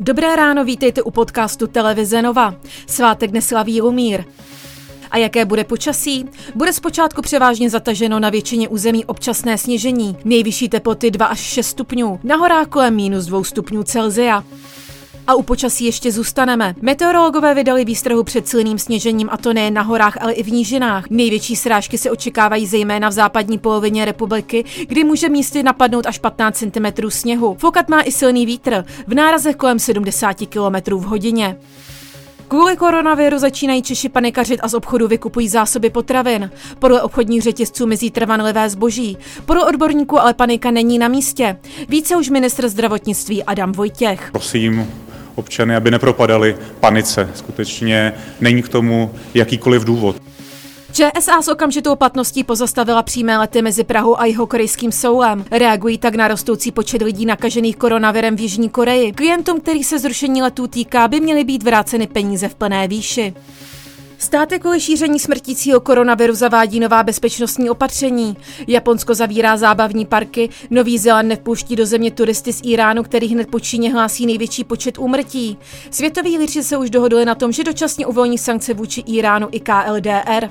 Dobré ráno, vítejte u podcastu Televize Nova. Svátek neslaví Lumír. A jaké bude počasí? Bude zpočátku převážně zataženo na většině území občasné sněžení. Nejvyšší teploty 2 až 6 stupňů, na kolem minus 2 stupňů Celzia. A u počasí ještě zůstaneme. Meteorologové vydali výstrahu před silným sněžením a to nejen na horách, ale i v nížinách. Největší srážky se očekávají zejména v západní polovině republiky, kdy může místy napadnout až 15 cm sněhu. Fokat má i silný vítr, v nárazech kolem 70 km v hodině. Kvůli koronaviru začínají Češi panikařit a z obchodu vykupují zásoby potravin. Podle obchodních řetězců mizí trvanlivé zboží. Podle odborníků ale panika není na místě. Více už ministr zdravotnictví Adam Vojtěch. Prosím občany, aby nepropadali panice. Skutečně není k tomu jakýkoliv důvod. ČSA s okamžitou platností pozastavila přímé lety mezi Prahou a jeho korejským soulem. Reagují tak na rostoucí počet lidí nakažených koronavirem v Jižní Koreji. Klientům, který se zrušení letů týká, by měly být vráceny peníze v plné výši. Stát kvůli šíření smrtícího koronaviru zavádí nová bezpečnostní opatření. Japonsko zavírá zábavní parky, Nový Zéland nepouští do země turisty z Iránu, který hned po Číně hlásí největší počet úmrtí. Světoví lídři se už dohodli na tom, že dočasně uvolní sankce vůči Iránu i KLDR.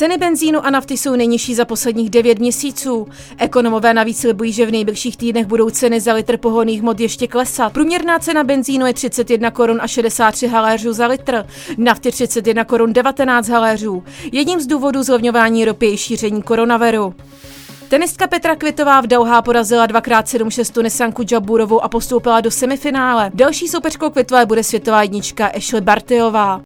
Ceny benzínu a nafty jsou nejnižší za posledních 9 měsíců. Ekonomové navíc slibují, že v nejbližších týdnech budou ceny za litr pohonných hmot ještě klesat. Průměrná cena benzínu je 31 korun a 63 haléřů za litr, nafty 31 korun 19 haléřů. Jedním z důvodů zlevňování ropy je šíření koronaviru. Tenistka Petra Kvitová v Dauhá porazila 2x7 Tunisanku Jaburovou a postoupila do semifinále. Další soupeřkou Kvitové bude světová jednička Ashley Bartyová.